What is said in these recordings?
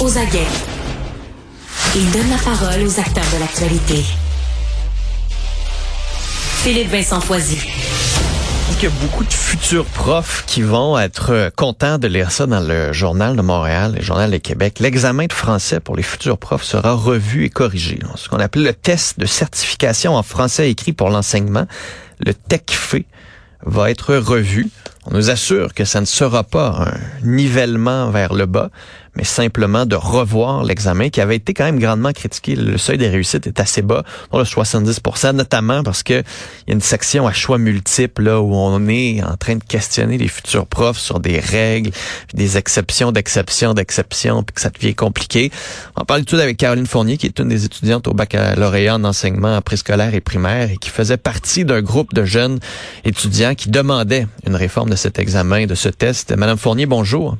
Aux aguets. Il donne la parole aux acteurs de l'actualité. Philippe Vincent Foisy. Il y a beaucoup de futurs profs qui vont être contents de lire ça dans le journal de Montréal, le journal de Québec. L'examen de français pour les futurs profs sera revu et corrigé. Ce qu'on appelle le test de certification en français écrit pour l'enseignement, le TECFE, va être revu. On nous assure que ça ne sera pas un nivellement vers le bas, mais simplement de revoir l'examen qui avait été quand même grandement critiqué. Le seuil des réussites est assez bas, dans le 70% notamment parce que il y a une section à choix multiples là où on est en train de questionner les futurs profs sur des règles, des exceptions d'exceptions d'exceptions, puis que ça devient compliqué. On parle tout avec Caroline Fournier qui est une des étudiantes au baccalauréat en enseignement préscolaire et primaire et qui faisait partie d'un groupe de jeunes étudiants qui demandaient une réforme de cet examen, de ce test. Madame Fournier, bonjour.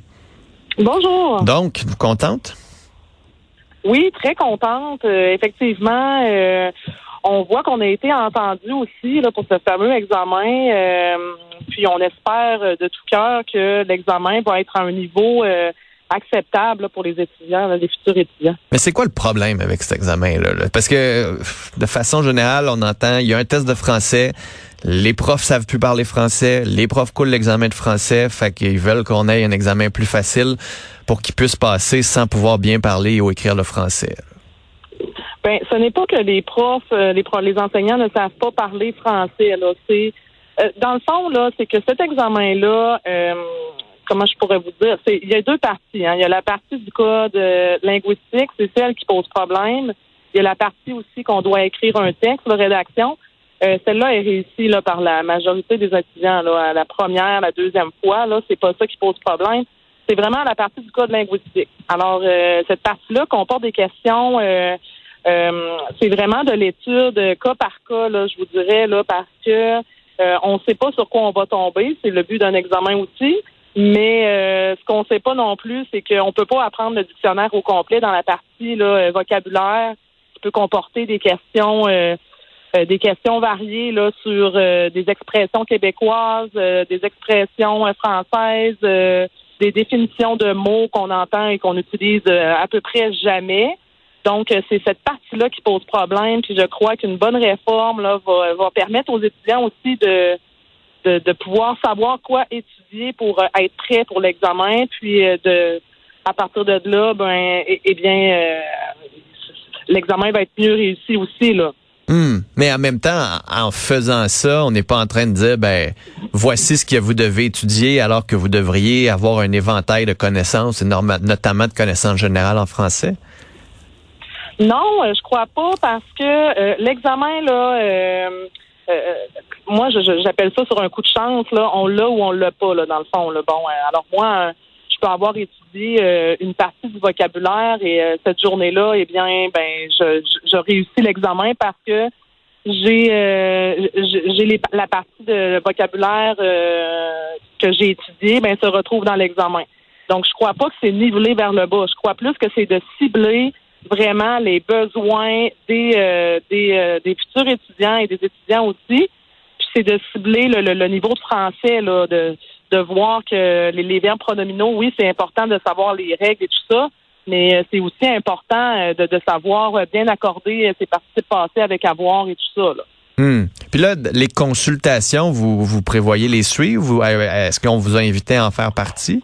Bonjour. Donc, vous contente? Oui, très contente. Euh, effectivement, euh, on voit qu'on a été entendu aussi là, pour ce fameux examen. Euh, puis on espère de tout cœur que l'examen va être à un niveau acceptable pour les étudiants, les futurs étudiants. Mais c'est quoi le problème avec cet examen-là? Parce que de façon générale, on entend, il y a un test de français, les profs savent plus parler français, les profs coulent l'examen de français, fait qu'ils veulent qu'on ait un examen plus facile pour qu'ils puissent passer sans pouvoir bien parler ou écrire le français. Ben, ce n'est pas que les profs, euh, les, enseignants ne savent pas parler français. Euh, dans le fond là, c'est que cet examen-là, euh, comment je pourrais vous dire, il y a deux parties. Hein. Il y a la partie du code linguistique, c'est celle qui pose problème. Il y a la partie aussi qu'on doit écrire un texte de rédaction. Euh, celle-là est réussie là, par la majorité des étudiants. Là, à la première, la deuxième fois, là, c'est pas ça qui pose problème. C'est vraiment la partie du code linguistique. Alors, euh, cette partie-là comporte des questions. Euh, c'est vraiment de l'étude cas par cas, là, je vous dirais, là, parce que on ne sait pas sur quoi on va tomber. C'est le but d'un examen aussi. Mais ce qu'on ne sait pas non plus, c'est qu'on ne peut pas apprendre le dictionnaire au complet dans la partie là, vocabulaire qui peut comporter des questions euh, des questions variées là sur euh, des expressions québécoises, euh, des expressions françaises, des définitions de mots qu'on entend et qu'on utilise à peu près jamais. Donc, c'est cette partie-là qui pose problème. Puis je crois qu'une bonne réforme là, va, va permettre aux étudiants aussi de, de, de, pouvoir savoir quoi étudier pour être prêt pour l'examen. Puis de à partir de là, ben eh, eh bien l'examen va être mieux réussi aussi là. Hmm. Mais en même temps, en faisant ça, on n'est pas en train de dire, ben, voici ce que vous devez étudier, alors que vous devriez avoir un éventail de connaissances, notamment de connaissances générales en français? Non, euh, je crois pas, parce que euh, l'examen là. Euh, moi, j'appelle ça sur un coup de chance. Là, on l'a ou on l'a pas là, dans le fond. Bon, alors moi, peux avoir étudié une partie du vocabulaire et cette journée-là, eh bien, ben, je, je réussis l'examen parce que j'ai euh, j'ai la partie de vocabulaire euh, que j'ai étudiée, ben se retrouve dans l'examen. Donc je crois pas que c'est nivelé vers le bas. Je crois plus que c'est de cibler vraiment les besoins des euh, des, des futurs étudiants et des étudiants aussi. Puis c'est de cibler le, le, niveau de français là, de de voir que les, les verbes pronominaux, oui, c'est important de savoir les règles et tout ça, mais euh, c'est aussi important euh, de, savoir euh, bien accorder ses participes passés avec avoir et tout ça. Là. Hmm. Puis là, les consultations, vous, vous prévoyez les suivre? Est-ce qu'on vous a invité à en faire partie?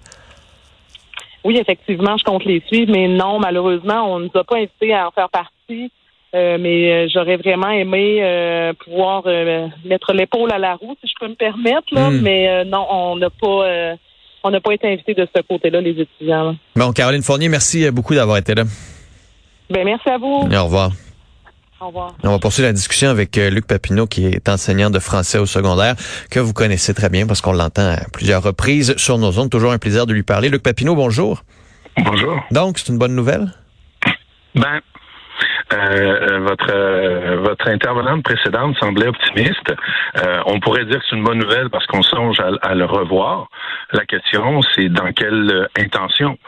Oui, effectivement, je compte les suivre, mais non, malheureusement, on ne nous a pas invités à en faire partie. Mais j'aurais vraiment aimé pouvoir mettre l'épaule à la roue, si je peux me permettre, là. Hmm. Mais non, on n'a pas on n'a pas été invité de ce côté-là, les étudiants. Bon, Caroline Fournier, merci beaucoup d'avoir été là. Ben, merci à vous. au revoir. Au revoir. On va poursuivre la discussion avec euh, Luc Papineau, qui est enseignant de français au secondaire, que vous connaissez très bien parce qu'on l'entend à plusieurs reprises sur nos ondes. Toujours un plaisir de lui parler. Luc Papineau, bonjour. Bonjour. Donc, c'est une bonne nouvelle? Ben, euh, euh, votre euh, votre intervenante précédente semblait optimiste. on pourrait dire que c'est une bonne nouvelle parce qu'on songe à, le revoir. La question, c'est dans quelle intention.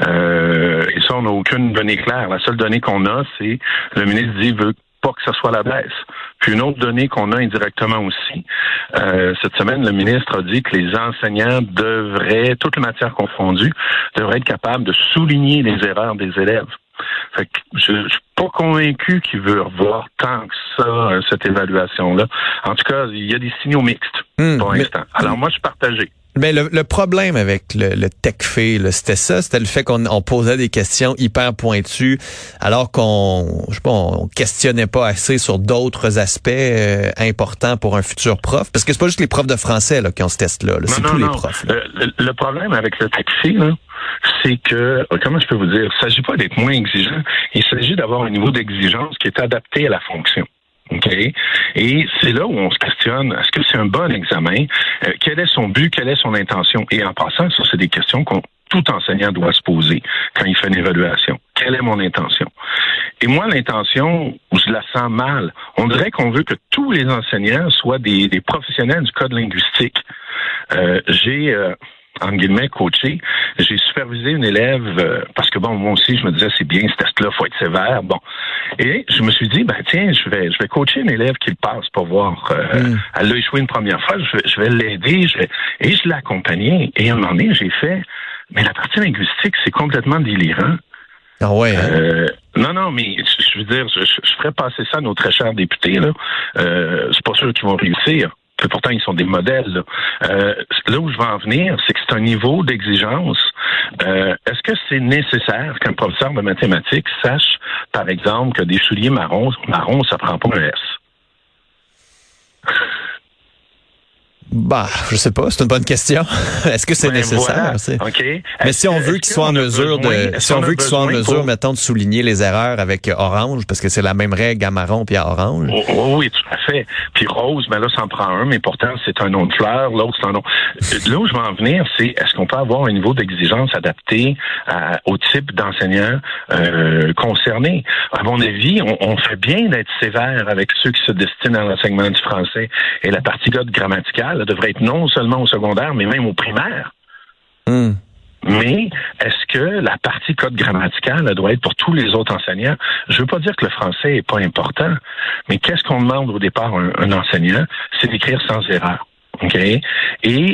et ça, on n'a aucune donnée claire. La seule donnée qu'on a, c'est le ministre dit veut pas que ce soit la baisse. Puis une autre donnée qu'on a indirectement aussi, euh, cette semaine, le ministre a dit que les enseignants devraient, toutes les matières confondues, devraient être capables de souligner les erreurs des élèves. Fait que je, je suis pas convaincu qu'il veut revoir tant que ça cette évaluation-là. En tout cas, il y a des signaux mixtes Hmm, pour mais- l'instant. Alors moi, je suis partagé. Mais le, le problème avec le, le TechFé, là, c'était ça, c'était le fait qu'on on posait des questions hyper pointues, alors qu'on, je sais pas, on questionnait pas assez sur d'autres aspects euh, importants pour un futur prof. Parce que c'est pas juste les profs de français là, qui ont ce test-là, là, c'est tous non, les profs. là. Euh, le, le problème avec le taxi, là, c'est que, euh, comment je peux vous dire, il ne s'agit pas d'être moins exigeant, il s'agit d'avoir un niveau d'exigence qui est adapté à la fonction. OK? Et c'est là où on se questionne, est-ce que c'est un bon examen? Euh, quel est son but? Quelle est son intention? Et en passant, ça, c'est des questions qu'on tout enseignant doit se poser quand il fait une évaluation. Quelle est mon intention? Et moi, l'intention, je la sens mal. On dirait qu'on veut que tous les enseignants soient des, des professionnels du code linguistique. Euh, j'ai, euh, en guillemets, coaché, j'ai supervisé une élève, euh, parce que bon, moi aussi, je me disais, c'est bien, ce test-là, faut être sévère. Bon. Et je me suis dit, ben tiens, je vais, je vais coacher une élève qui le passe pour voir. euh, Mm. Elle a échoué une première fois, je vais, je vais l'aider, je vais, et je l'ai accompagnée. Et à un moment donné, j'ai fait, mais la partie linguistique, c'est complètement délirant. Ah ouais, hein? Euh, non, non, mais je, je veux dire, je, je- je ferais passer ça à nos très chers députés. Là, euh, c'est pas sûr qu'ils vont réussir. Pourtant, ils sont des modèles. Là, Euh, où je veux en venir, c'est que c'est un niveau d'exigence. Euh, Est-ce que c'est nécessaire qu'un professeur de mathématiques sache, par exemple, que des souliers marrons, marrons, ça prend pas un S? Bah, je sais pas, c'est une bonne question. Est-ce que c'est Ben, nécessaire? voilà, c'est- OK. Mais si on veut est-ce qu'il soit en mesure besoin- de, si on veut qu'il soit en mesure, pour- mettons, de souligner les erreurs avec orange, parce que c'est la même règle à marron puis à orange. Oh, oh oui, tout à fait. Puis rose, ben là, ça en prend un, mais pourtant, c'est un nom de fleur, l'autre, c'est un nom. Euh, Là où je veux en venir, c'est est-ce qu'on peut avoir un niveau d'exigence adapté à- au type d'enseignant euh, concerné? À mon avis, on, on fait bien d'être sévère avec ceux qui se destinent à l'enseignement du français. Et la partie code grammaticale elle devrait être non seulement au secondaire, mais même au primaire. Hmm. Mais est-ce que la partie code grammatical elle doit être pour tous les autres enseignants? Je veux pas dire que le français est pas important, mais qu'est-ce qu'on demande au départ à un, un enseignant? C'est d'écrire sans erreur. OK? Et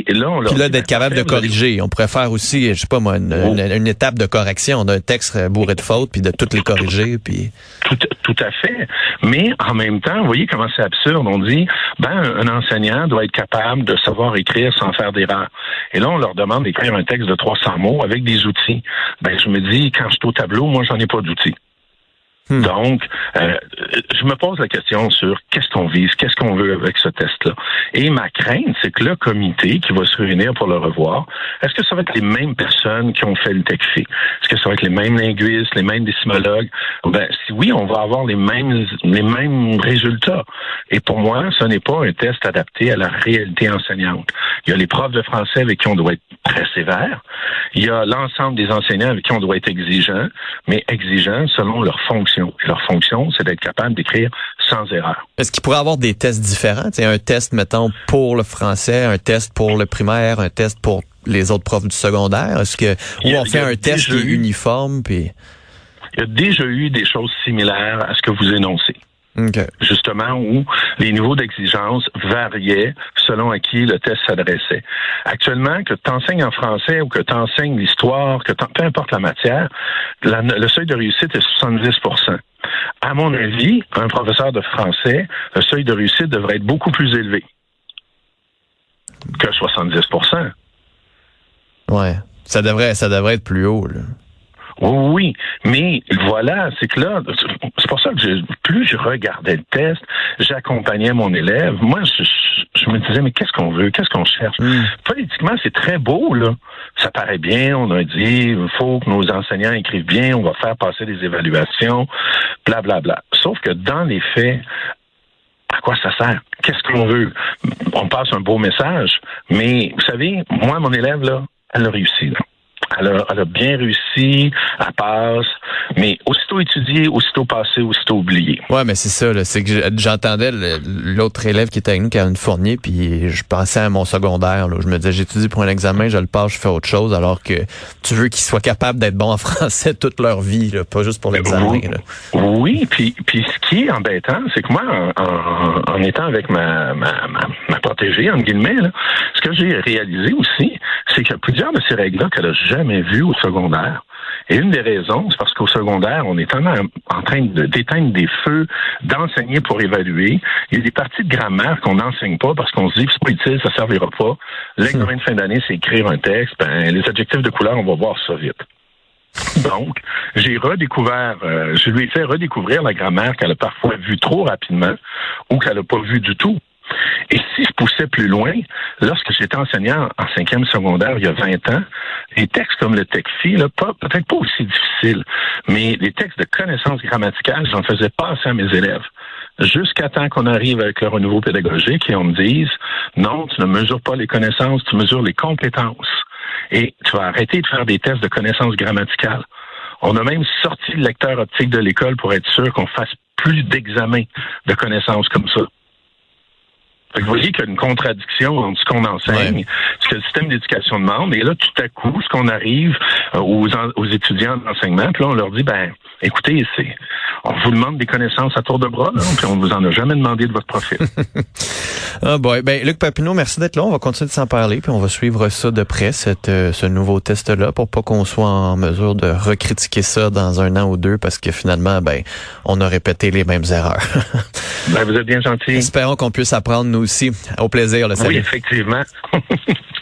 là, on Puis là, d'être ben, capable de corriger. On pourrait faire aussi, je sais pas moi, une, Oh. une- une étape de correction. On a un texte bourré de fautes, puis de toutes les corriger, puis... Tout, tout à fait. Mais en même temps, vous voyez comment c'est absurde. On dit, ben, un enseignant doit être capable de savoir écrire sans faire d'erreur. Et là, on leur demande d'écrire un texte de 300 mots avec des outils. Ben, je me dis, quand je suis au tableau, moi, j'en ai pas d'outils. Hmm. Donc, euh, je me pose la question sur qu'est-ce qu'on vise, qu'est-ce qu'on veut avec ce test-là. Et ma crainte, c'est que le comité qui va se réunir pour le revoir, est-ce que ça va être les mêmes personnes qui ont fait le TECFI? Est-ce que ça va être les mêmes linguistes, les mêmes décimologues? Ben, si oui, on va avoir les mêmes, les mêmes résultats. Et pour moi, ce n'est pas un test adapté à la réalité enseignante. Il y a les profs de français avec qui on doit être très sévère. Il y a l'ensemble des enseignants avec qui on doit être exigeant, mais exigeant selon leur fonction. Et leur fonction, c'est d'être capable d'écrire sans erreur. Est-ce qu'il pourrait avoir des tests différents? T'sais, un test, mettons, pour le français, un test pour le primaire, un test pour les autres profs du secondaire? Est-ce que, ou on fait un test qui est uniforme, puis... Il y a déjà eu des choses similaires à ce que vous énoncez. OK. justement où les niveaux d'exigence variaient selon à qui le test s'adressait. Actuellement, que tu enseignes en français ou que tu enseignes l'histoire, que peu importe la matière, la- le seuil de réussite est 70% À mon avis, un professeur de français, le seuil de réussite devrait être beaucoup plus élevé que 70% Ouais. Ça devrait, ça devrait être plus haut, là. Oui, mais voilà, c'est que là, c'est pour ça que je- plus je regardais le test, j'accompagnais mon élève. Moi, je, me disais, mais qu'est-ce qu'on veut, qu'est-ce qu'on cherche? Hmm. Politiquement, c'est très beau, là. Ça paraît bien, on a dit, il faut que nos enseignants écrivent bien, on va faire passer des évaluations, bla bla bla. Sauf que dans les faits, à quoi ça sert? Qu'est-ce qu'on veut? On passe un beau message, mais vous savez, moi, mon élève, là, elle a réussi, là. Elle a, elle a bien réussi, elle passe, mais aussitôt étudié, aussitôt passé, aussitôt oublié. Ouais, mais c'est ça. C'est que je- j'entendais l'autre élève qui était avec nous, Karen Fournier, puis je pensais à mon secondaire, là. Je me disais, j'étudie pour un examen, je le passe, je fais autre chose, alors que tu veux qu'ils soient capables d'être bons en français toute leur vie, là, pas juste pour l'examen, Oui. Oui, puis, puis ce qui est embêtant, c'est que moi, en, étant avec ma, protégée, entre guillemets, ce que j'ai réalisé aussi, c'est qu'il y a plusieurs de ces règles-là qu'elle n'a jamais vues au secondaire. Et une des raisons, c'est parce qu'au secondaire, on est en, en train d'éteindre des feux, d'enseigner pour évaluer. Il y a des parties de grammaire qu'on n'enseigne pas parce qu'on se dit que c'est pas utile, ça servira pas. L'examen de fin d'année, c'est écrire un texte. Ben, les adjectifs de couleur, on va voir ça vite. Donc, j'ai redécouvert, euh, je lui ai fait redécouvrir la grammaire qu'elle a parfois vue trop rapidement ou qu'elle n'a pas vue du tout. Et si je poussais plus loin, lorsque j'étais enseignant en cinquième secondaire il y a 20 ans, les textes comme le TECFI, peut-être pas aussi difficiles, mais les textes de connaissances grammaticales, j'en faisais passer à mes élèves jusqu'à temps qu'on arrive avec le renouveau pédagogique et on me dise non, tu ne mesures pas les connaissances, tu mesures les compétences. Et tu vas arrêter de faire des tests de connaissances grammaticales. On a même sorti le lecteur optique de l'école pour être sûr qu'on fasse plus d'examens de connaissances comme ça. Vous voyez qu'il y a une contradiction entre ce qu'on enseigne, ce que le système d'éducation demande, et là, tout à coup, ce qu'on arrive aux, aux étudiants d'enseignement, puis là, on leur dit, ben, écoutez, c'est, on vous demande des connaissances à tour de bras, là, puis on vous en a jamais demandé de votre profil. ah boy. Ben, Luc Papineau, merci d'être là. On va continuer de s'en parler, puis on va suivre ça de près, cette, euh, ce nouveau test-là, pour pas qu'on soit en mesure de recritiquer ça dans un an ou deux, parce que finalement, ben, on a répété les mêmes erreurs. ben, vous êtes bien gentil. Espérons qu'on puisse apprendre, nous Au plaisir. Oui, effectivement.